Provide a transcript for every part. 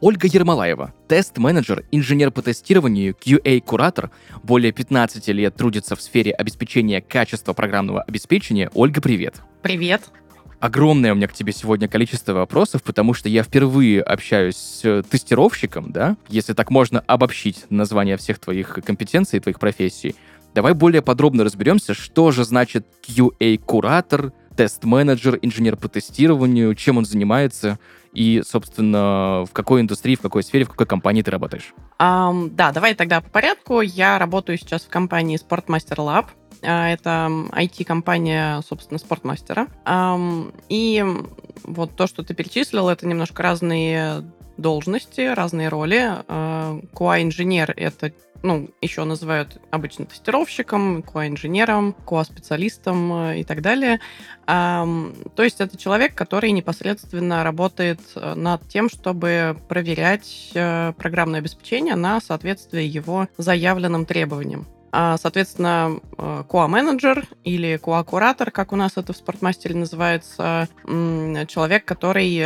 Ольга Ермолаева, тест-менеджер, инженер по тестированию, QA-куратор, более 15 лет трудится в сфере обеспечения качества программного обеспечения. Ольга, привет. Привет. Огромное у меня к тебе сегодня количество вопросов, потому что я впервые общаюсь с тестировщиком, да, если так можно обобщить название всех твоих компетенций, твоих профессий. Давай более подробно разберемся, что же значит QA-куратор, тест-менеджер, инженер по тестированию, чем он занимается и, собственно, в какой индустрии, в какой сфере, в какой компании ты работаешь. Um, да, давай тогда по порядку. Я работаю сейчас в компании Sportmaster Lab. А, это IT-компания, собственно, спортмастера. И вот то, что ты перечислил, это немножко разные должности, разные роли. QA-инженер а, — это ну, еще называют обычно тестировщиком, QA-инженером, QA-специалистом э, и так далее. То есть это человек, который непосредственно работает э, над тем, чтобы проверять э, программное обеспечение на соответствие его заявленным требованиям. А, соответственно, QA-менеджер или QA-куратор, как у нас это в спортмастере называется, человек, который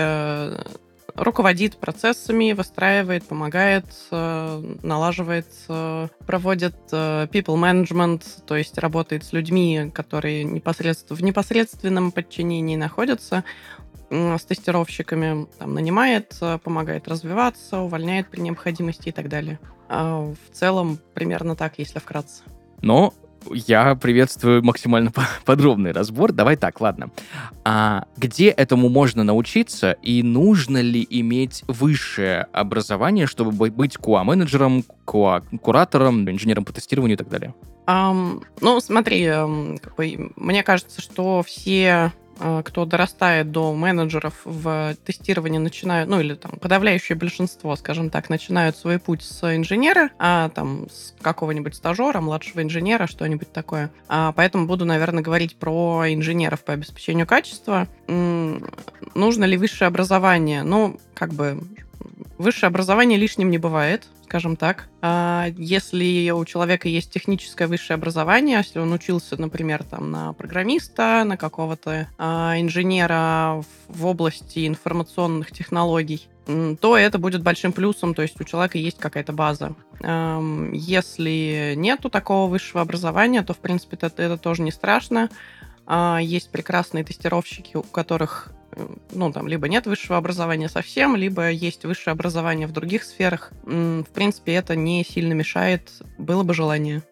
руководит процессами, выстраивает, помогает, э, налаживает, э, проводит э, people management, то есть работает с людьми, которые непосредственно, в непосредственном подчинении находятся, с тестировщиками, там, нанимает, помогает развиваться, увольняет при необходимости и так далее. А в целом, примерно так, если вкратце. Но я приветствую максимально подробный разбор. Давай так, ладно. А где этому можно научиться и нужно ли иметь высшее образование, чтобы быть QA-менеджером, QA-куратором, инженером по тестированию и так далее? Um, ну, смотри, um, как бы, мне кажется, что все кто дорастает до менеджеров в тестировании, начинают, ну или там подавляющее большинство, скажем так, начинают свой путь с инженера, а там с какого-нибудь стажера, младшего инженера, что-нибудь такое. А, поэтому буду, наверное, говорить про инженеров по обеспечению качества. нужно ли высшее образование? Ну, как бы высшее образование лишним не бывает скажем так. А если у человека есть техническое высшее образование, если он учился, например, там, на программиста, на какого-то а, инженера в области информационных технологий, то это будет большим плюсом, то есть у человека есть какая-то база. Если нету такого высшего образования, то, в принципе, это, это тоже не страшно. А, есть прекрасные тестировщики, у которых ну, там, либо нет высшего образования совсем, либо есть высшее образование в других сферах. В принципе, это не сильно мешает, было бы желание.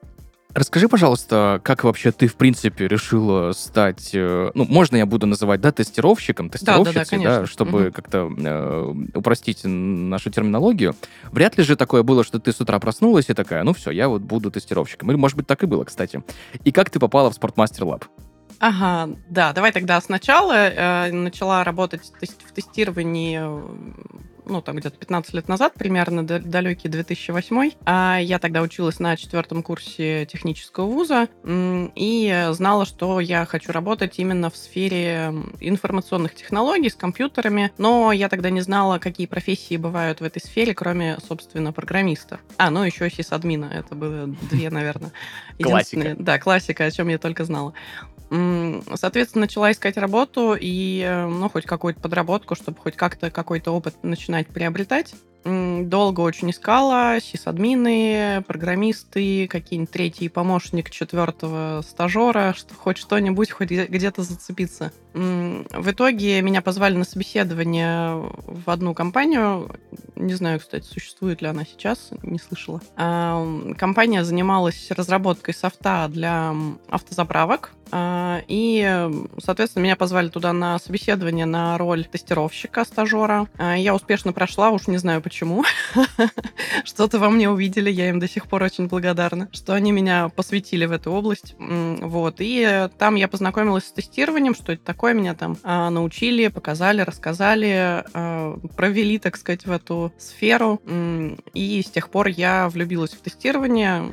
Расскажи, пожалуйста, как вообще ты, в принципе, решила стать, э, ну, можно я буду называть, да, тестировщиком, тестировщицей, да, да, да, чтобы угу. как-то э, упростить нашу терминологию. Вряд ли же такое было, что ты с утра проснулась и такая, ну все, я вот буду тестировщиком. Или, может быть, так и было, кстати. И как ты попала в Спортмастер Лаб? Ага, да, давай тогда сначала. Э, начала работать в тестировании ну, там где-то 15 лет назад, примерно, далекий 2008. А я тогда училась на четвертом курсе технического вуза и знала, что я хочу работать именно в сфере информационных технологий с компьютерами, но я тогда не знала, какие профессии бывают в этой сфере, кроме, собственно, программиста. А, ну еще сисадмина, это было две, наверное, Классика. Да, классика, о чем я только знала. Соответственно, начала искать работу и, э, ну, хоть какую-то подработку, чтобы хоть как-то какой-то опыт начинать приобретать. Долго очень искала сисадмины, программисты, какие-нибудь третий помощник четвертого стажера, что хоть что-нибудь, хоть где-то зацепиться. В итоге меня позвали на собеседование в одну компанию. Не знаю, кстати, существует ли она сейчас, не слышала. Компания занималась разработкой софта для автозаправок. А, и, соответственно, меня позвали туда на собеседование на роль тестировщика, стажера. А, я успешно прошла, уж не знаю почему. что-то во мне увидели, я им до сих пор очень благодарна, что они меня посвятили в эту область. Вот. И там я познакомилась с тестированием, что это такое, меня там а, научили, показали, рассказали, а, провели, так сказать, в эту сферу. И с тех пор я влюбилась в тестирование,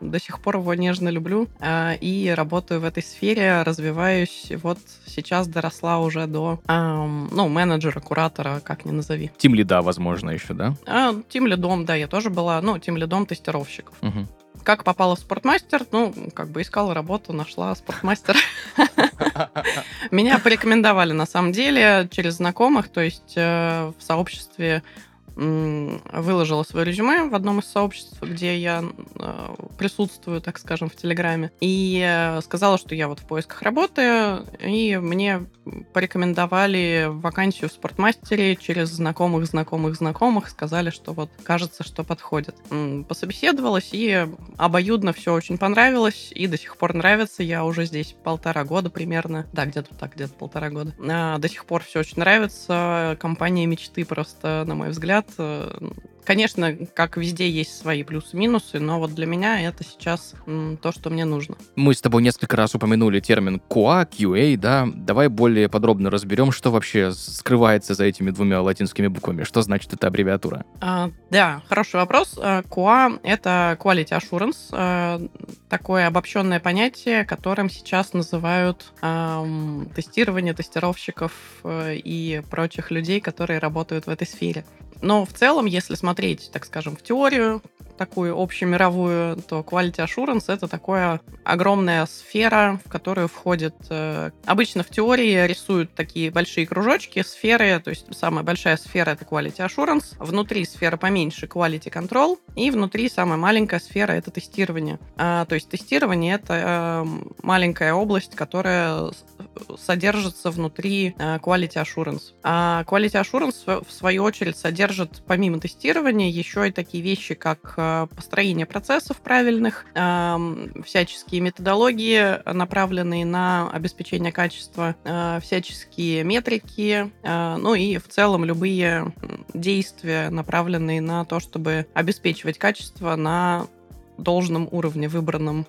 до сих пор его нежно люблю а, и работаю в этой сфере, развиваюсь. Вот сейчас доросла уже до, ну, менеджера, куратора, как ни назови. Тим лида, возможно, еще, да? А, тим лидом, да, я тоже была, ну, тим лидом тестировщиков. Угу. Как попала в спортмастер? Ну, как бы искала работу, нашла спортмастер. Меня порекомендовали, на самом деле, через знакомых, то есть э, в сообществе выложила свое резюме в одном из сообществ, где я э, присутствую, так скажем, в Телеграме, и э, сказала, что я вот в поисках работы, и мне порекомендовали вакансию в спортмастере через знакомых, знакомых, знакомых, сказали, что вот кажется, что подходит. Пособеседовалась, и обоюдно все очень понравилось, и до сих пор нравится. Я уже здесь полтора года примерно, да, где-то так, где-то полтора года. А, до сих пор все очень нравится. Компания мечты просто, на мой взгляд, Конечно, как везде есть свои плюсы-минусы, но вот для меня это сейчас то, что мне нужно. Мы с тобой несколько раз упомянули термин QA, QA, да? Давай более подробно разберем, что вообще скрывается за этими двумя латинскими буквами. Что значит эта аббревиатура? А, да, хороший вопрос. QA — это Quality Assurance, а, такое обобщенное понятие, которым сейчас называют а, тестирование тестировщиков э, и прочих людей, которые работают в этой сфере. Но в целом, если смотреть, так скажем, в теорию, такую общемировую, то quality assurance — это такая огромная сфера, в которую входит... Э, обычно в теории рисуют такие большие кружочки, сферы, то есть самая большая сфера — это quality assurance, внутри сфера поменьше — quality control, и внутри самая маленькая сфера — это тестирование. А, то есть тестирование — это э, маленькая область, которая содержится внутри э, quality assurance. А quality assurance, в свою очередь, содержит помимо тестирования еще и такие вещи, как э, построение процессов правильных, всяческие методологии, направленные на обеспечение качества, э, всяческие метрики, э, ну и в целом любые действия, направленные на то, чтобы обеспечивать качество на должном уровне, выбранном.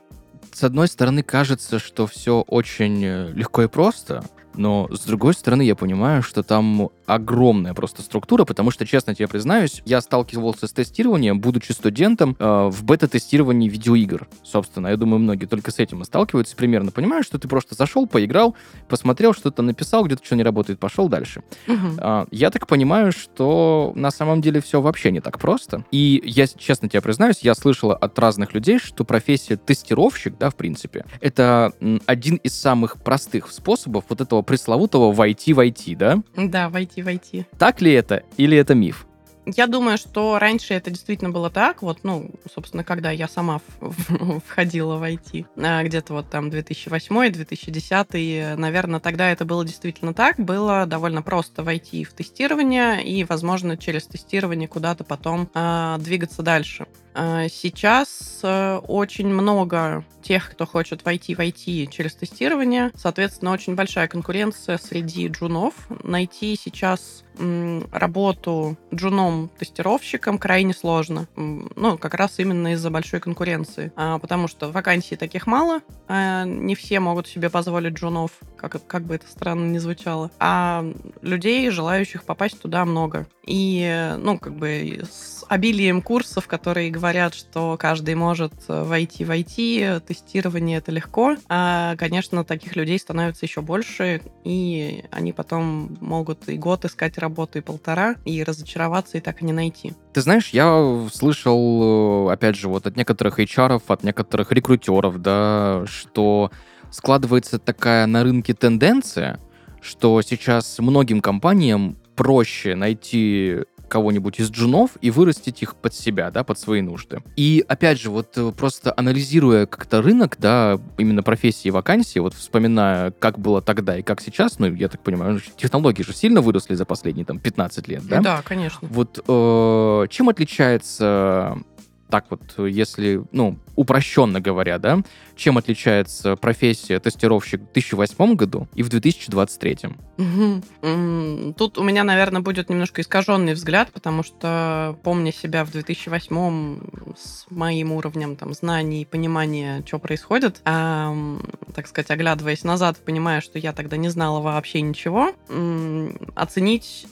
С одной стороны, кажется, что все очень легко и просто, но с другой стороны, я понимаю, что там огромная просто структура, потому что, честно тебе признаюсь, я сталкивался с тестированием, будучи студентом э, в бета-тестировании видеоигр. Собственно, я думаю, многие только с этим и сталкиваются примерно. Понимаешь, что ты просто зашел, поиграл, посмотрел, что-то написал, где-то что не работает, пошел дальше. Угу. Э, я так понимаю, что на самом деле все вообще не так просто. И я, честно тебе признаюсь, я слышала от разных людей, что профессия тестировщик, да, в принципе, это один из самых простых способов вот этого пресловутого войти войти, да? Да, войти войти. Так ли это или это миф? Я думаю, что раньше это действительно было так. Вот, ну, собственно, когда я сама входила в IT, а, где-то вот там 2008-2010, наверное, тогда это было действительно так. Было довольно просто войти в тестирование и, возможно, через тестирование куда-то потом э, двигаться дальше. А, сейчас э, очень много тех, кто хочет войти в IT через тестирование. Соответственно, очень большая конкуренция среди джунов. Найти сейчас работу джуном-тестировщиком крайне сложно. Ну, как раз именно из-за большой конкуренции. А, потому что вакансий таких мало. А, не все могут себе позволить джунов, как, как бы это странно ни звучало. А людей, желающих попасть туда, много. И, ну, как бы с обилием курсов, которые говорят, что каждый может э, войти в IT, тестирование это легко. А, конечно, таких людей становится еще больше, и они потом могут и год искать работу, и полтора, и разочароваться, и так и не найти. Ты знаешь, я слышал, э, опять же, вот от некоторых HR, от некоторых рекрутеров, да, что складывается такая на рынке тенденция, что сейчас многим компаниям проще найти кого-нибудь из джунов и вырастить их под себя, да, под свои нужды. И опять же, вот э, просто анализируя как-то рынок, да, именно профессии и вакансии, вот вспоминая, как было тогда и как сейчас, ну, я так понимаю, технологии же сильно выросли за последние там 15 лет, да? Да, конечно. Вот э, чем отличается так вот, если, ну, упрощенно говоря, да, чем отличается профессия тестировщик в 2008 году и в 2023? Тут у меня, наверное, будет немножко искаженный взгляд, потому что, помня себя в 2008 с моим уровнем там, знаний и понимания, что происходит, а, так сказать, оглядываясь назад, понимая, что я тогда не знала вообще ничего, оценить,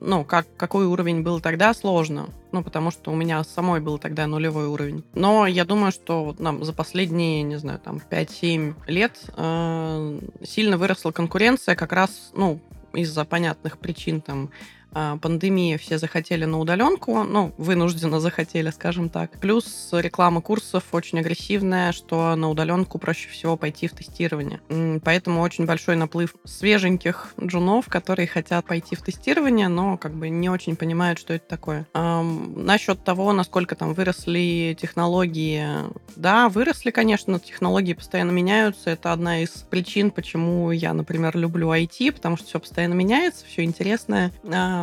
ну, как, какой уровень был тогда, сложно ну, потому что у меня самой был тогда нулевой уровень. Но я думаю, что нам за последние, не знаю, там 5-7 лет э, сильно выросла конкуренция как раз, ну, из-за понятных причин там пандемии все захотели на удаленку, ну, вынужденно захотели, скажем так. Плюс реклама курсов очень агрессивная, что на удаленку проще всего пойти в тестирование. Поэтому очень большой наплыв свеженьких джунов, которые хотят пойти в тестирование, но как бы не очень понимают, что это такое. насчет того, насколько там выросли технологии, да, выросли, конечно, технологии постоянно меняются. Это одна из причин, почему я, например, люблю IT, потому что все постоянно меняется, все интересное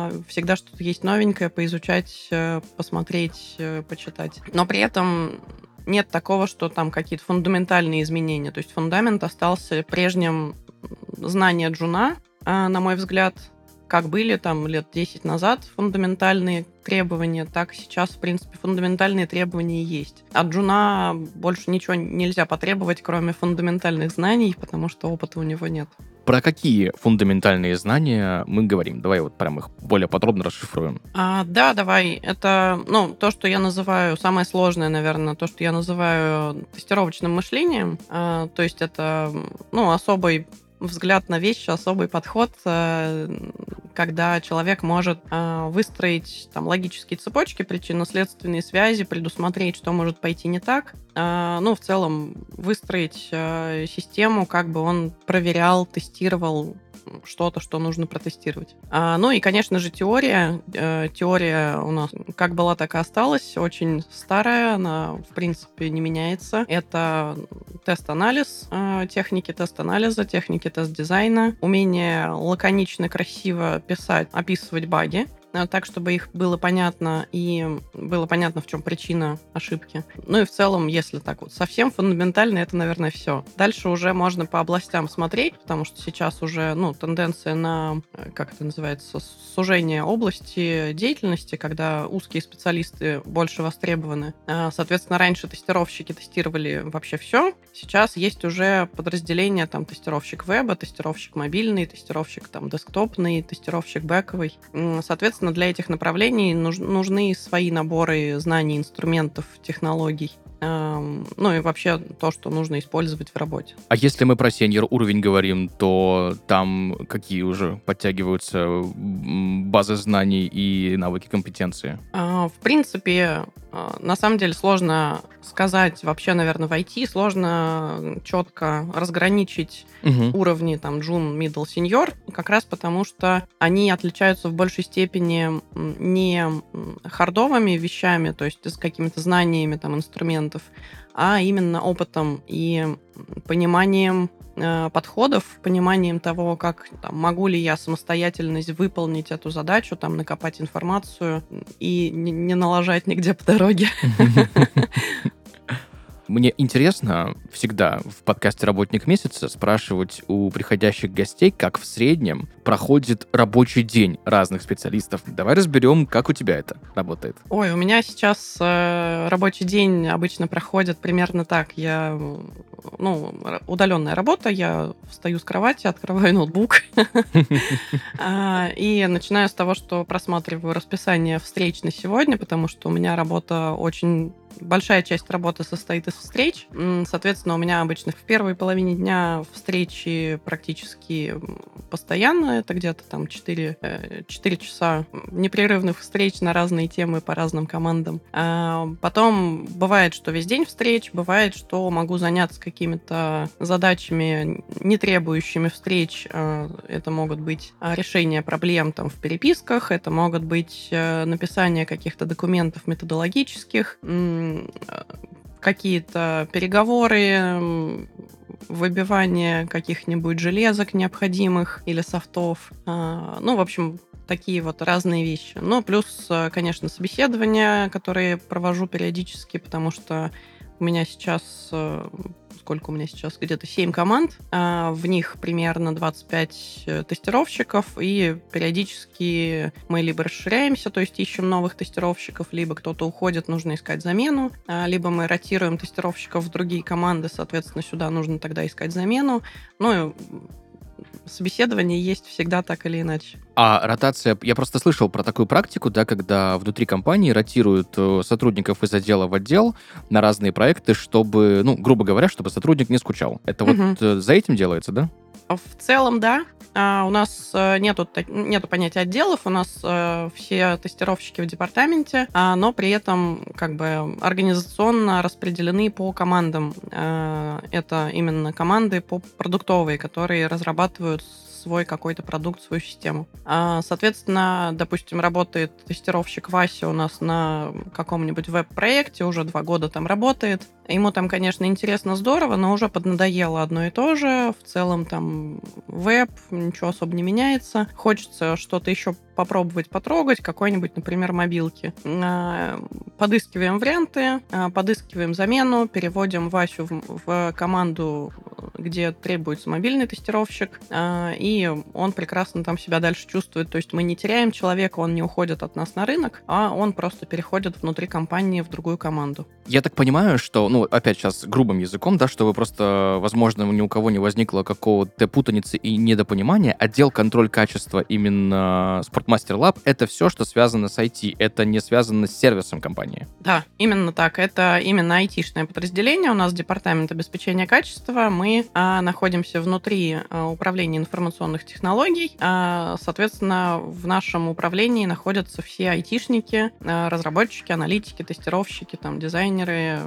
а, всегда что-то есть новенькое поизучать, э, посмотреть, э, почитать. Но при этом нет такого, что там какие-то фундаментальные изменения. То есть фундамент остался прежним знания джуна, на мой взгляд, как были там лет 10 назад фундаментальные требования, так сейчас, в принципе, фундаментальные требования есть. От джуна больше ничего нельзя потребовать, кроме фундаментальных знаний, потому что опыта у него нет. Про какие фундаментальные знания мы говорим? Давай вот прям их более подробно расшифруем. А, да, давай. Это, ну, то, что я называю, самое сложное, наверное, то, что я называю тестировочным мышлением. А, то есть это, ну, особый взгляд на вещи, особый подход, э, когда человек может э, выстроить там логические цепочки, причинно-следственные связи, предусмотреть, что может пойти не так. Э, ну, в целом, выстроить систему, как бы он проверял, тестировал что-то, что нужно протестировать. А, ну и, конечно же, теория. Э, теория у нас как была, так и осталась. Очень старая, она, в принципе, не меняется. Это тест-анализ, э, техники тест-анализа, техники тест-дизайна, умение лаконично, красиво писать, описывать баги. Э, так, чтобы их было понятно и было понятно, в чем причина ошибки. Ну и в целом, если так вот совсем фундаментально, это, наверное, все. Дальше уже можно по областям смотреть, потому что сейчас уже, ну, тенденция на, э, как это называется, сужение области деятельности, когда узкие специалисты больше востребованы. А, соответственно, раньше тестировщики тестировали вообще все. Сейчас есть уже подразделение, там, тестировщик веба, тестировщик мобильный, тестировщик, там, десктопный, тестировщик бэковый. Соответственно, Соответственно, для этих направлений нужны свои наборы знаний, инструментов, технологий. Эм, ну и вообще то, что нужно использовать в работе. А если мы про сеньор уровень говорим, то там какие уже подтягиваются базы знаний и навыки компетенции? А, в принципе, на самом деле сложно сказать вообще, наверное, в IT, сложно четко разграничить угу. уровни там джун, middle, senior, как раз потому что они отличаются в большей степени не хардовыми вещами, то есть с какими-то знаниями там инструментов, а именно опытом и пониманием Э, подходов, пониманием того, как там, могу ли я самостоятельно выполнить эту задачу, там, накопать информацию и не, не налажать нигде по дороге. Мне интересно всегда в подкасте «Работник месяца» спрашивать у приходящих гостей, как в среднем проходит рабочий день разных специалистов. Давай разберем, как у тебя это работает. Ой, у меня сейчас э, рабочий день обычно проходит примерно так. Я, ну, удаленная работа, я встаю с кровати, открываю ноутбук а, и начинаю с того, что просматриваю расписание встреч на сегодня, потому что у меня работа очень большая часть работы состоит из встреч. Соответственно, у меня обычно в первой половине дня встречи практически постоянно. Это где-то там 4, 4 э, часа непрерывных встреч на разные темы по разным командам. А потом бывает, что весь день встреч, бывает, что могу заняться какими-то задачами, не требующими встреч. А, это могут быть а, решения проблем там в переписках, это могут быть э, написание каких-то документов методологических, какие-то переговоры, выбивание каких-нибудь железок необходимых или софтов. А, ну, в общем, такие вот разные вещи. Ну, плюс, э, конечно, собеседования, которые провожу периодически, потому что у меня сейчас э, сколько у меня сейчас, где-то 7 команд, а, в них примерно 25 э, тестировщиков, и периодически мы либо расширяемся, то есть ищем новых тестировщиков, либо кто-то уходит, нужно искать замену, а, либо мы ротируем тестировщиков в другие команды, соответственно, сюда нужно тогда искать замену. Ну, собеседование есть всегда так или иначе. А ротация, я просто слышал про такую практику, да, когда внутри компании ротируют э, сотрудников из отдела в отдел на разные проекты, чтобы, ну, грубо говоря, чтобы сотрудник не скучал. Это угу. вот э, за этим делается, да? В целом, да. А, у нас э, нету, нету понятия отделов, у нас все тестировщики в департаменте, а, но при этом как бы организационно распределены по командам. Это именно команды по продуктовые, которые разрабатывают свой какой-то продукт, свою систему. А, соответственно, допустим, работает тестировщик Вася у нас на каком-нибудь веб-проекте, уже два года там работает. Ему там, конечно, интересно, здорово, но уже поднадоело одно и то же. В целом там веб, ничего особо не меняется. Хочется что-то еще попробовать потрогать, какой-нибудь, например, мобилки. А, подыскиваем варианты, а, подыскиваем замену, переводим Васю в, в команду, где требуется мобильный тестировщик, а, и он прекрасно там себя дальше чувствует. То есть мы не теряем человека, он не уходит от нас на рынок, а он просто переходит внутри компании в другую команду. Я так понимаю, что, ну, опять сейчас грубым языком, да, чтобы просто, возможно, ни у кого не возникло какого-то путаницы и недопонимания, отдел контроль качества именно Sportmaster Lab — это все, что связано с IT, это не связано с сервисом компании. Да, именно так. Это именно айтишное подразделение. У нас департамент обеспечения качества. Мы а, находимся внутри а, управления информационных технологий. А, соответственно, в нашем управлении находятся все айтишники, а, разработчики, аналитики, тестировщики, там, дизайнеры,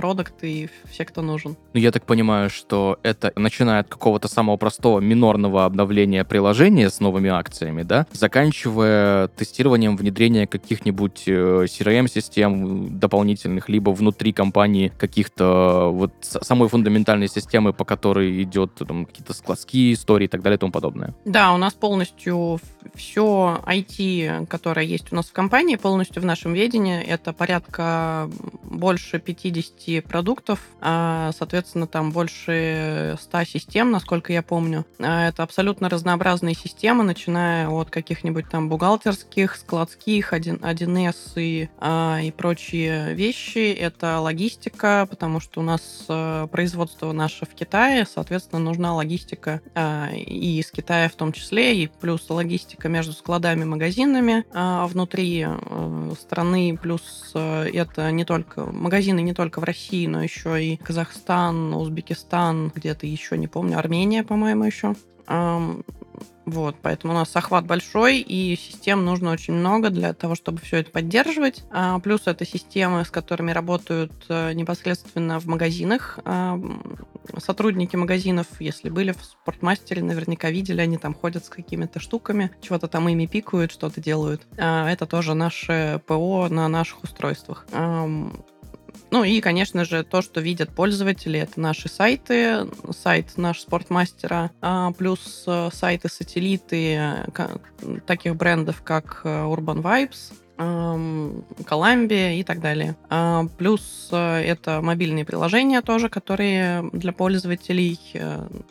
продукты и все, кто нужен. Ну, я так понимаю, что это начиная от какого-то самого простого минорного обновления приложения с новыми акциями, да, заканчивая тестированием внедрения каких-нибудь CRM-систем э, дополнительных, либо внутри компании каких-то вот самой фундаментальной системы, по которой идет там какие-то складские истории и так далее и тому подобное. Да, у нас полностью все IT, которое есть у нас в компании, полностью в нашем ведении. Это порядка больше 50 продуктов, а, соответственно, там больше 100 систем, насколько я помню. А, это абсолютно разнообразные системы, начиная от каких-нибудь там бухгалтерских, складских, 1, 1С и, а, и прочие вещи. Это логистика, потому что у нас производство наше в Китае, соответственно, нужна логистика и из Китая в том числе, и плюс логистика между складами и магазинами внутри э, страны, плюс э, это не только магазины не только в России, но еще и Казахстан, Узбекистан, где-то еще, не помню, Армения, по-моему, еще. Вот, поэтому у нас охват большой, и систем нужно очень много для того, чтобы все это поддерживать. А, плюс это системы, с которыми работают а, непосредственно в магазинах. Сотрудники магазинов, если были в спортмастере, наверняка видели, они там ходят с какими-то штуками, чего-то там ими пикают, что-то делают. А, это тоже наше ПО на наших устройствах. Ну и, конечно же, то, что видят пользователи, это наши сайты, сайт наш спортмастера, а, плюс э, сайты-сателлиты э, таких брендов, как э, Urban Vibes, Columbia и так далее. А, плюс это мобильные приложения тоже, которые для пользователей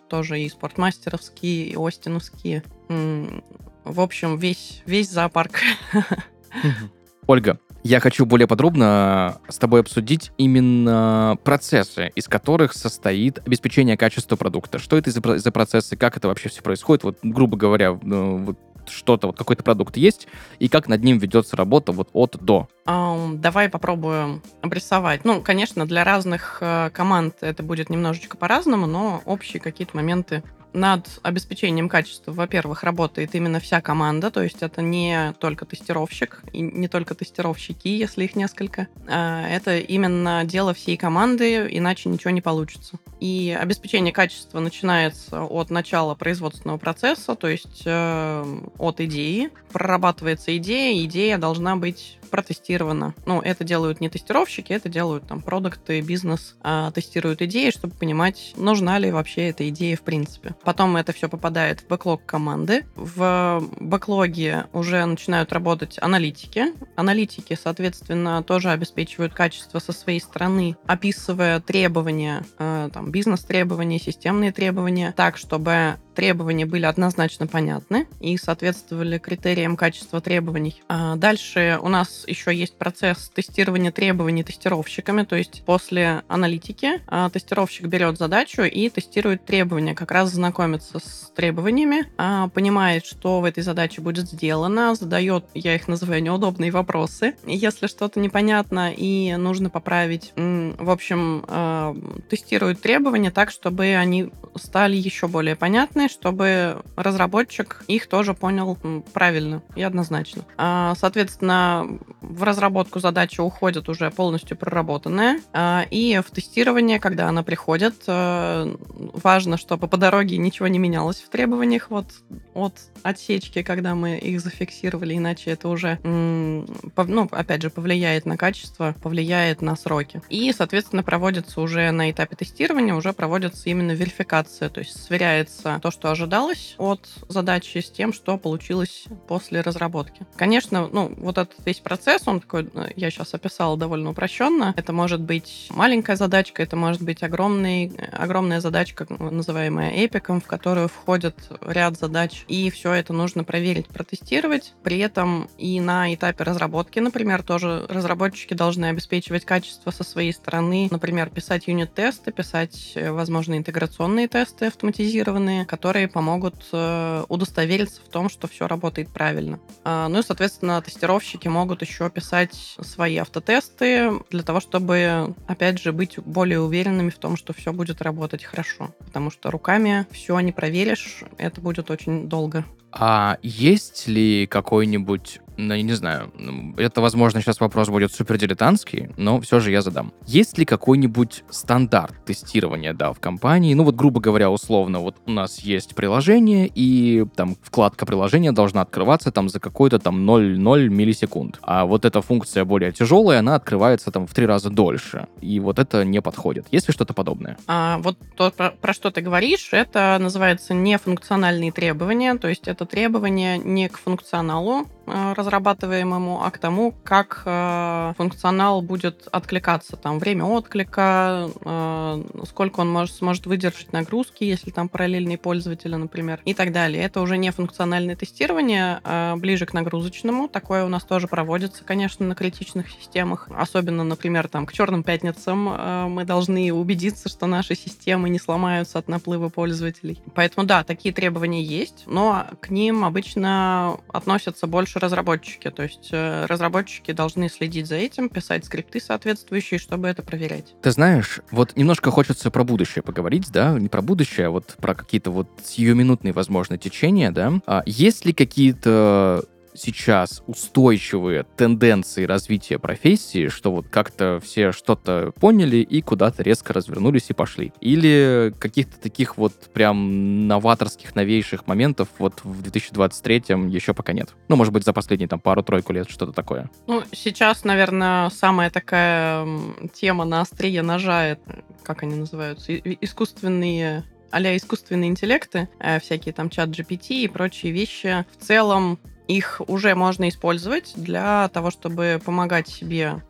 тоже и спортмастеровские, и остиновские. В общем, весь, весь зоопарк. Ольга, я хочу более подробно с тобой обсудить именно процессы, из которых состоит обеспечение качества продукта. Что это за, за процессы, как это вообще все происходит? Вот, грубо говоря, ну, вот что-то, вот какой-то продукт есть, и как над ним ведется работа вот от до? Давай попробуем обрисовать. Ну, конечно, для разных uh, команд это будет немножечко по-разному, но общие какие-то моменты над обеспечением качества, во-первых, работает именно вся команда, то есть это не только тестировщик, и не только тестировщики, если их несколько. А это именно дело всей команды, иначе ничего не получится. И обеспечение качества начинается от начала производственного процесса, то есть э, от идеи. Прорабатывается идея, идея должна быть протестировано. Ну, это делают не тестировщики, это делают там продукты, бизнес, а, тестируют идеи, чтобы понимать, нужна ли вообще эта идея в принципе. Потом это все попадает в бэклог команды. В бэклоге уже начинают работать аналитики. Аналитики, соответственно, тоже обеспечивают качество со своей стороны, описывая требования, э, там, бизнес-требования, системные требования, так, чтобы требования были однозначно понятны и соответствовали критериям качества требований. А дальше у нас еще есть процесс тестирования требований тестировщиками, то есть после аналитики а, тестировщик берет задачу и тестирует требования, как раз знакомится с требованиями, а, понимает, что в этой задаче будет сделано, задает, я их называю, неудобные вопросы. Если что-то непонятно и нужно поправить, в общем, тестирует требования так, чтобы они стали еще более понятны, чтобы разработчик их тоже понял правильно и однозначно. А, соответственно, в разработку задачи уходит уже полностью проработанная, а, и в тестирование, когда она приходит, э, важно, чтобы по дороге ничего не менялось в требованиях вот от отсечки, когда мы их зафиксировали, иначе это уже, ну, опять же, повлияет на качество, повлияет на сроки. И, соответственно, проводится уже на этапе тестирования, уже проводится именно верификация, то есть сверяется то, что ожидалось от задачи с тем, что получилось после разработки. Конечно, ну, вот этот весь процесс, он такой, э, я сейчас описала довольно упрощенно. Это может быть маленькая задачка, это может быть огромный, огромная задачка, называемая эпиком, в которую входит ряд задач, и все это нужно проверить, протестировать. При этом и на этапе разработки, например, тоже разработчики должны обеспечивать качество со своей стороны, например, писать юнит-тесты, писать, э, возможно, интеграционные тесты автоматизированные, помогут э, удостовериться в том, что все работает правильно. А, ну и, соответственно, тестировщики могут еще писать свои автотесты для того, чтобы, опять же, быть более уверенными в том, что все будет работать хорошо. Потому что руками все не проверишь, это будет очень долго. А есть ли какой-нибудь ну, я не знаю, ну, это, возможно, сейчас вопрос будет супер дилетантский, но все же я задам. Есть ли какой-нибудь стандарт тестирования, да, в компании? Ну, вот, грубо говоря, условно, вот у нас есть приложение, и там вкладка приложения должна открываться там за какой-то там 0,0 миллисекунд. А вот эта функция более тяжелая, она открывается там в три раза дольше. И вот это не подходит. Есть ли что-то подобное? А, вот то, про, про что ты говоришь, это называется нефункциональные требования, то есть это требования не к функционалу, разрабатываемому, а к тому, как э, функционал будет откликаться. Там время отклика, э, сколько он может, сможет выдержать нагрузки, если там параллельные пользователи, например, и так далее. Это уже не функциональное тестирование, а ближе к нагрузочному. Такое у нас тоже проводится, конечно, на критичных системах. Особенно, например, там к черным пятницам мы должны убедиться, что наши системы не сломаются от наплыва пользователей. Поэтому да, такие требования есть, но к ним обычно относятся больше разработчики. То есть э, разработчики должны следить за этим, писать скрипты соответствующие, чтобы это проверять. Ты знаешь, вот немножко хочется про будущее поговорить, да, не про будущее, а вот про какие-то вот сиюминутные, возможно, течения, да. А есть ли какие-то сейчас устойчивые тенденции развития профессии, что вот как-то все что-то поняли и куда-то резко развернулись и пошли? Или каких-то таких вот прям новаторских, новейших моментов вот в 2023-м еще пока нет? Ну, может быть, за последние там пару-тройку лет что-то такое. Ну, сейчас, наверное, самая такая тема на острие ножа, как они называются, искусственные а искусственные интеллекты, э, всякие там чат GPT и прочие вещи, в целом их уже можно использовать для того, чтобы помогать себе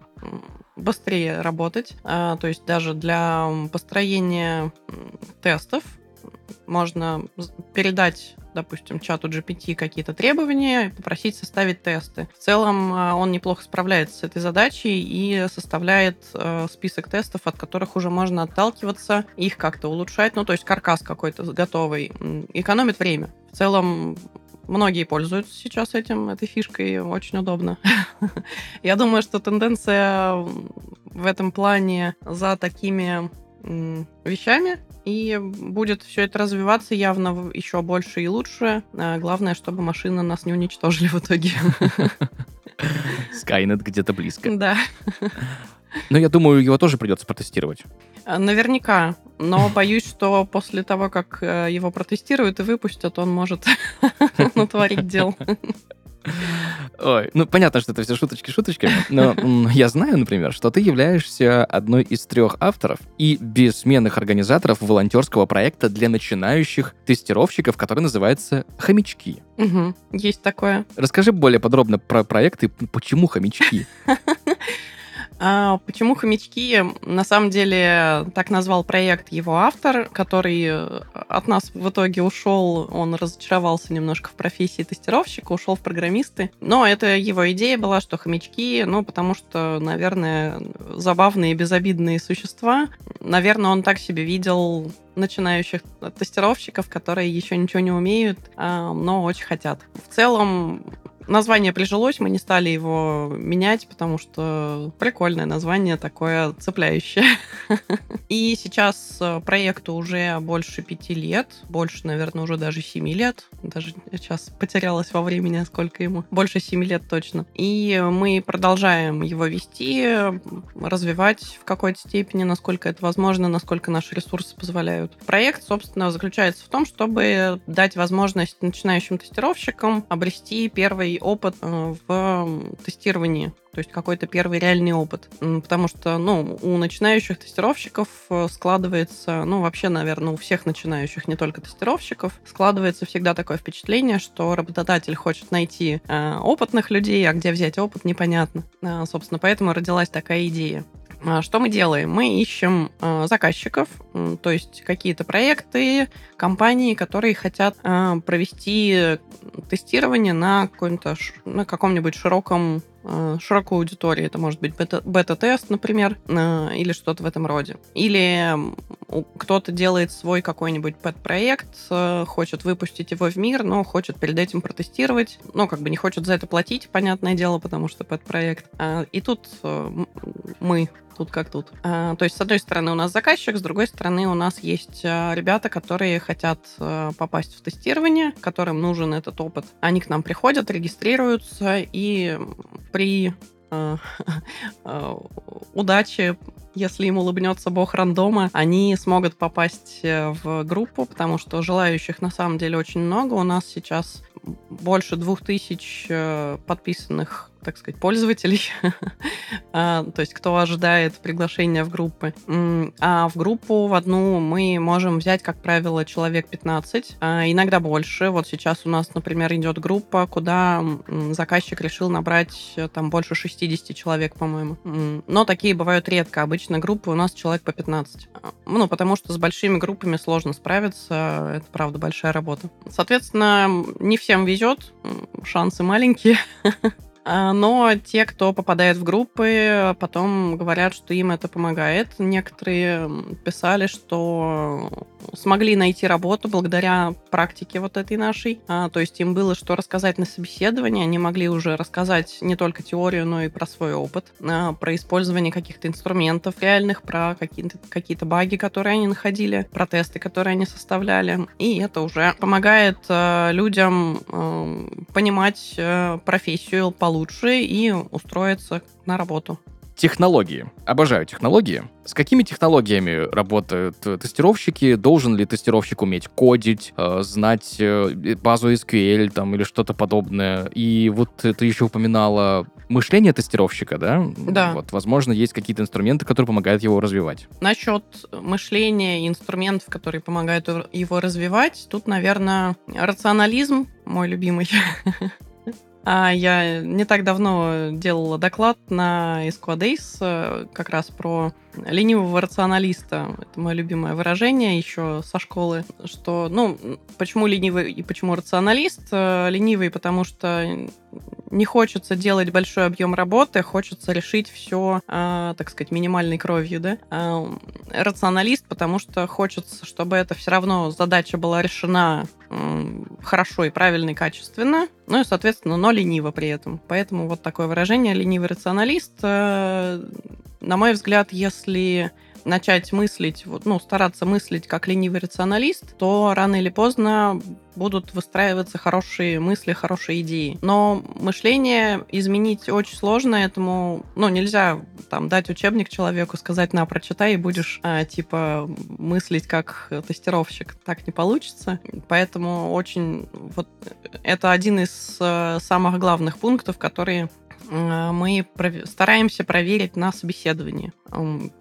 быстрее работать. А, то есть даже для построения тестов можно передать допустим, чату GPT какие-то требования и попросить составить тесты. В целом а, он неплохо справляется с этой задачей и составляет э, список тестов, от которых уже можно отталкиваться, их как-то улучшать, ну, то есть каркас какой-то готовый, экономит время. В целом Многие пользуются сейчас этим, этой фишкой, очень удобно. Я думаю, что тенденция в этом плане за такими вещами, и будет все это развиваться явно еще больше и лучше. А главное, чтобы машины нас не уничтожили в итоге. Скайнет где-то близко. Да. Но я думаю, его тоже придется протестировать. А, наверняка. Но боюсь, что после того, как э, его протестируют и выпустят, он может натворить дел. Ой, ну понятно, что это все шуточки шуточки, но я знаю, например, что ты являешься одной из трех авторов и бессменных организаторов волонтерского проекта для начинающих тестировщиков, который называется «Хомячки». Мгм. Есть такое. Расскажи более подробно про проект и почему хомячки. А, почему хомячки? На самом деле так назвал проект его автор, который э, от нас в итоге ушел. Он разочаровался немножко в профессии тестировщика, ушел в программисты. Но это его идея была, что хомячки, ну, потому что, наверное, забавные, безобидные существа. Наверное, он так себе видел начинающих тестировщиков, которые еще ничего не умеют, а, но очень хотят. В целом, название прижилось, мы не стали его менять, потому что прикольное название, такое цепляющее. И сейчас э, проекту уже больше пяти лет, больше, наверное, уже даже семи лет. Даже сейчас потерялась во времени, сколько ему. Больше семи лет точно. И мы продолжаем его вести, развивать в какой-то степени, насколько это возможно, насколько наши ресурсы позволяют. Проект, собственно, заключается в том, чтобы дать возможность начинающим тестировщикам обрести первый опыт э, в тестировании то есть какой-то первый реальный опыт. Потому что, ну, у начинающих тестировщиков э, складывается, ну, вообще, наверное, у всех начинающих, не только тестировщиков, складывается всегда такое впечатление, что работодатель хочет найти э, опытных людей, а где взять опыт, непонятно. Э, собственно, поэтому родилась такая идея. А, что мы делаем? Мы ищем э, заказчиков, э, то есть какие-то проекты, компании, которые хотят э, провести тестирование на, на каком-нибудь широком Э, широкой аудитории. Это может быть бета- бета-тест, например, э, или что-то в этом роде. Или кто-то делает свой какой-нибудь пэт-проект, э, хочет выпустить его в мир, но хочет перед этим протестировать. Ну, как бы не хочет за это платить, понятное дело, потому что пэт-проект. И тут мы тут как тут. А, то есть, с одной стороны, у нас заказчик, с другой стороны, у нас есть а, ребята, которые хотят а, попасть в тестирование, которым нужен этот опыт. Они к нам приходят, регистрируются, и при удачи если им улыбнется бог рандома, они смогут попасть э, в группу, потому что желающих на самом деле очень много. У нас сейчас больше двух тысяч э, подписанных так сказать, пользователей, а, то есть кто ожидает приглашения в группы. А в группу в одну мы можем взять, как правило, человек 15, а иногда больше. Вот сейчас у нас, например, идет группа, куда заказчик решил набрать э, там больше 60 человек, по-моему. Но такие бывают редко. Обычно группы у нас человек по 15. А, ну, потому что с большими группами сложно справиться. Это, правда, большая работа. Соответственно, не всем везет, шансы маленькие. А, но те, кто попадает в группы, потом говорят, что им это помогает. Некоторые писали, что смогли найти работу благодаря практике вот этой нашей. А, то есть им было что рассказать на собеседовании. Они могли уже рассказать не только теорию, но и про свой опыт, а, про использование каких-то инструментов реальных, про какие-то какие баги, которые они находили, про тесты, которые они составляли. И это уже помогает э, людям э, понимать э, профессию по получше и устроиться на работу. Технологии. Обожаю технологии. С какими технологиями работают тестировщики? Должен ли тестировщик уметь кодить, э, знать э, базу SQL там, или что-то подобное? И вот ты еще упоминала мышление тестировщика, да? Да. Вот, возможно, есть какие-то инструменты, которые помогают его развивать. Насчет мышления и инструментов, которые помогают его развивать, тут, наверное, рационализм мой любимый. А Я не так давно делала доклад на Esquadays э, как раз про ленивого рационалиста. Это мое любимое выражение еще со школы, что, ну, почему ленивый и почему рационалист? Э, ленивый, потому что не хочется делать большой объем работы, хочется решить все, э, так сказать, минимальной кровью, да. Э, рационалист, потому что хочется, чтобы это все равно задача была решена хорошо и правильно и качественно, ну и, соответственно, но лениво при этом. Поэтому вот такое выражение «ленивый рационалист» э, на мой взгляд, если начать мыслить, вот, ну, стараться мыслить как ленивый рационалист, то рано или поздно будут выстраиваться хорошие мысли, хорошие идеи. Но мышление изменить очень сложно, этому, ну, нельзя там дать учебник человеку, сказать, на, прочитай, и будешь, а, типа, мыслить как тестировщик. Так не получится. Поэтому очень, вот, это один из э, самых главных пунктов, которые мы стараемся проверить на собеседовании.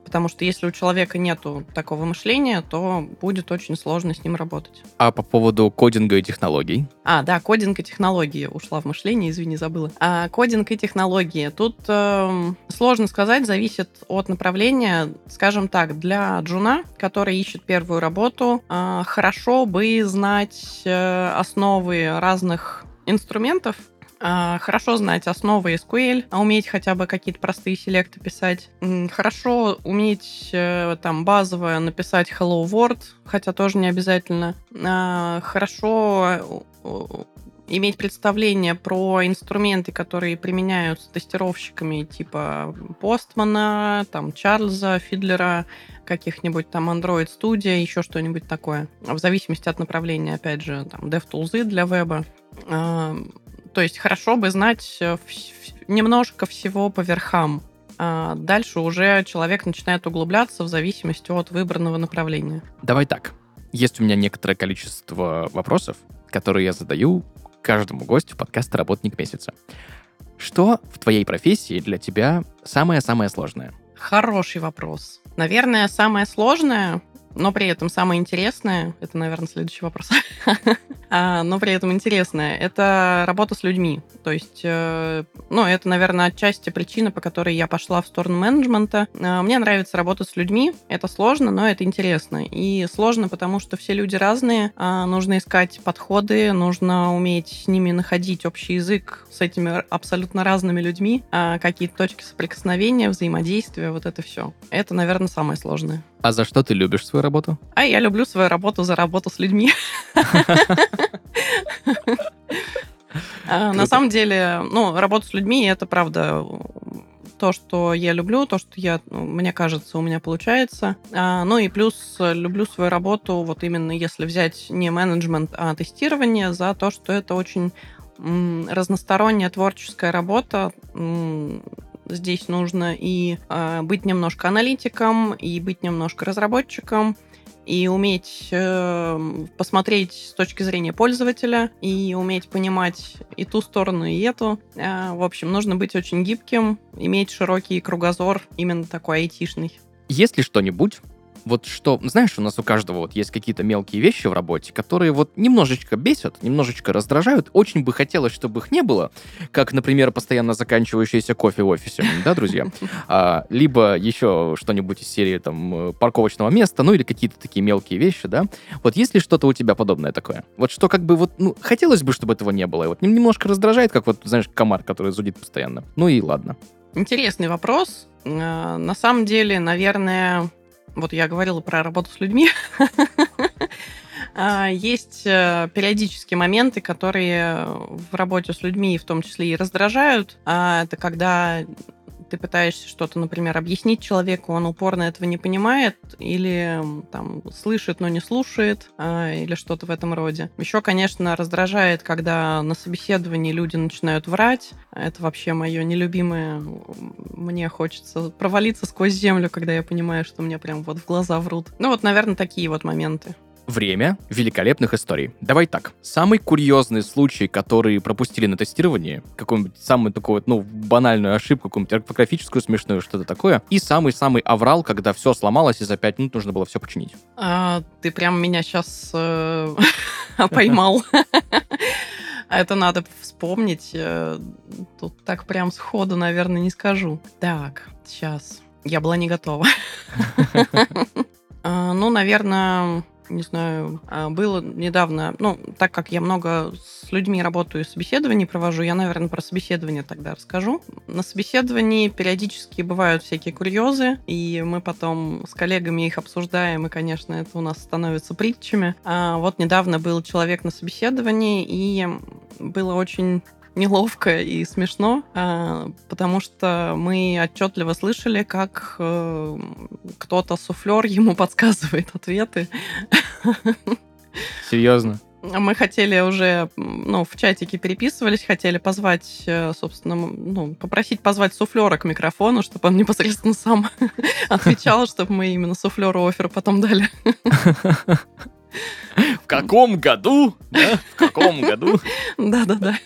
Потому что если у человека нет такого мышления, то будет очень сложно с ним работать. А по поводу кодинга и технологий? А, да, кодинг и технологии. Ушла в мышление, извини, забыла. А, кодинг и технологии. Тут э, сложно сказать, зависит от направления. Скажем так, для джуна, который ищет первую работу, э, хорошо бы знать э, основы разных инструментов, хорошо знать основы SQL, а уметь хотя бы какие-то простые селекты писать. Хорошо уметь э, там базово написать Hello World, хотя тоже не обязательно. А, хорошо иметь представление про инструменты, которые применяются тестировщиками типа Постмана, там Чарльза, Фидлера, каких-нибудь там Android Studio, еще что-нибудь такое. В зависимости от направления, опять же, там DevTools для веба. То есть хорошо бы знать э, немножко всего по верхам. А дальше уже человек начинает углубляться в зависимости от выбранного направления. Давай так. Есть у меня некоторое количество вопросов, которые я задаю каждому гостю подкаста «Работник месяца». Что в твоей профессии для тебя самое-самое сложное? Хороший вопрос. Наверное, самое сложное но при этом самое интересное, это, наверное, следующий вопрос, а, но при этом интересное, это работа с людьми. То есть, э, ну, это, наверное, отчасти причина, по которой я пошла в сторону менеджмента. А, мне нравится работать с людьми, это сложно, но это интересно. И сложно, потому что все люди разные, а, нужно искать подходы, нужно уметь с ними находить общий язык с этими абсолютно разными людьми, какие-то точки соприкосновения, взаимодействия, вот это все. Это, наверное, самое сложное. А за что ты любишь свою работу? А я люблю свою работу за работу с людьми. А, на самом деле, ну, работа с людьми это правда то, что я люблю, то, что я, ну, мне кажется, у меня получается. А, ну и плюс люблю свою работу, вот именно если взять не менеджмент, а тестирование, за то, что это очень разносторонняя творческая работа, здесь нужно и э, быть немножко аналитиком, и быть немножко разработчиком, и уметь э, посмотреть с точки зрения пользователя, и уметь понимать и ту сторону, и эту. Э, в общем, нужно быть очень гибким, иметь широкий кругозор, именно такой айтишный. Есть ли что-нибудь, вот что, знаешь, у нас у каждого вот есть какие-то мелкие вещи в работе, которые вот немножечко бесят, немножечко раздражают. Очень бы хотелось, чтобы их не было, как, например, постоянно заканчивающийся кофе в офисе, да, друзья? А, либо еще что-нибудь из серии там парковочного места, ну или какие-то такие мелкие вещи, да? Вот есть ли что-то у тебя подобное такое? Вот что как бы вот, ну, хотелось бы, чтобы этого не было. И вот немножко раздражает, как вот, знаешь, комар, который зудит постоянно. Ну и ладно. Интересный вопрос. Э, на самом деле, наверное, вот я говорила про работу с людьми. А, есть э, периодические моменты, которые в работе с людьми в том числе и раздражают. А, это когда ты пытаешься что-то, например, объяснить человеку, он упорно этого не понимает, или там слышит, но не слушает, а, или что-то в этом роде. Еще, конечно, раздражает, когда на собеседовании люди начинают врать. Это вообще мое нелюбимое. Мне хочется провалиться сквозь землю, когда я понимаю, что мне прям вот в глаза врут. Ну вот, наверное, такие вот моменты время великолепных историй. Давай так. Самый курьезный случай, который пропустили на тестировании, какую-нибудь самую такую вот, ну, банальную ошибку, какую-нибудь орфографическую, смешную, что-то такое, и самый-самый аврал, когда все сломалось, и за пять минут нужно было все починить. А, ты прям меня сейчас э, поймал. Это надо вспомнить. Э, тут так прям сходу, наверное, не скажу. Так, сейчас. Я была не готова. А, ну, наверное, не знаю, а, было недавно, ну, так как я много с людьми работаю, собеседований провожу, я, наверное, про собеседование тогда расскажу. На собеседовании периодически бывают всякие курьезы, и мы потом с коллегами их обсуждаем, и, конечно, это у нас становится притчами. А вот недавно был человек на собеседовании, и было очень неловко и смешно, а, потому что мы отчетливо слышали, как э, кто-то суфлер ему подсказывает ответы. Серьезно? Мы хотели уже, ну, в чатике переписывались, хотели позвать, э, собственно, ну, попросить позвать суфлера к микрофону, чтобы он непосредственно сам отвечал, чтобы мы именно суфлеру офер потом дали. В каком году? Да? В каком году? Да-да-да.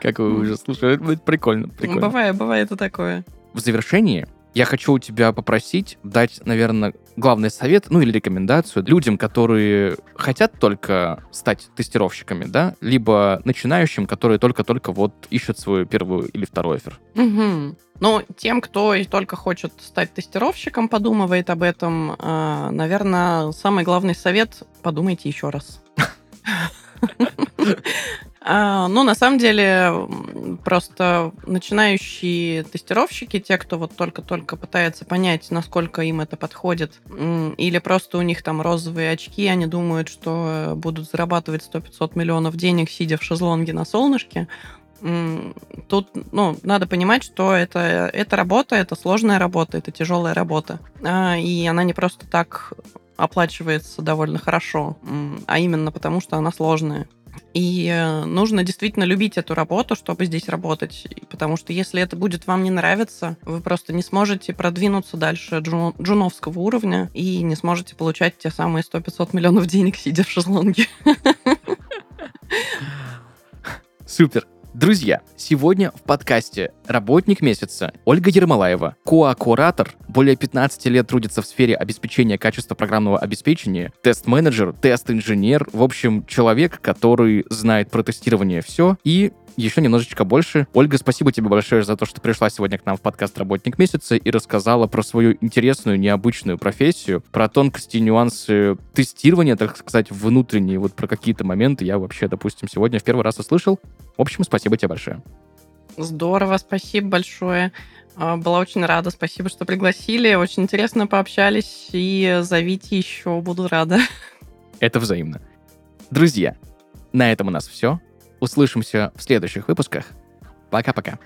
Какой ужас. Слушай, это прикольно, прикольно. Бывает, бывает и такое. В завершении я хочу у тебя попросить дать, наверное, главный совет, ну или рекомендацию людям, которые хотят только стать тестировщиками, да, либо начинающим, которые только-только вот ищут свою первую или второй офер. Угу. Ну, тем, кто только хочет стать тестировщиком, подумывает об этом, а, наверное, самый главный совет – подумайте еще раз. А, ну, на самом деле, просто начинающие тестировщики, те, кто вот только-только пытается понять, насколько им это подходит, или просто у них там розовые очки, они думают, что будут зарабатывать 100-500 миллионов денег, сидя в шезлонге на солнышке, тут, ну, надо понимать, что это, это работа, это сложная работа, это тяжелая работа. А, и она не просто так оплачивается довольно хорошо, а именно потому, что она сложная. И э, нужно действительно любить эту работу, чтобы здесь работать. Потому что если это будет вам не нравиться, вы просто не сможете продвинуться дальше джун, джуновского уровня и не сможете получать те самые 100-500 миллионов денег, сидя в шезлонге. Супер. Друзья, сегодня в подкасте «Работник месяца» Ольга Ермолаева, коа-куратор, более 15 лет трудится в сфере обеспечения качества программного обеспечения, тест-менеджер, тест-инженер, в общем, человек, который знает про тестирование все и еще немножечко больше. Ольга, спасибо тебе большое за то, что пришла сегодня к нам в подкаст «Работник месяца» и рассказала про свою интересную, необычную профессию, про тонкости и нюансы тестирования, так сказать, внутренние, вот про какие-то моменты я вообще, допустим, сегодня в первый раз услышал. В общем, спасибо тебе большое. Здорово, спасибо большое. А, была очень рада, спасибо, что пригласили. Очень интересно пообщались. И зовите еще, буду рада. Это взаимно. Друзья, на этом у нас все. Услышимся в следующих выпусках. Пока-пока.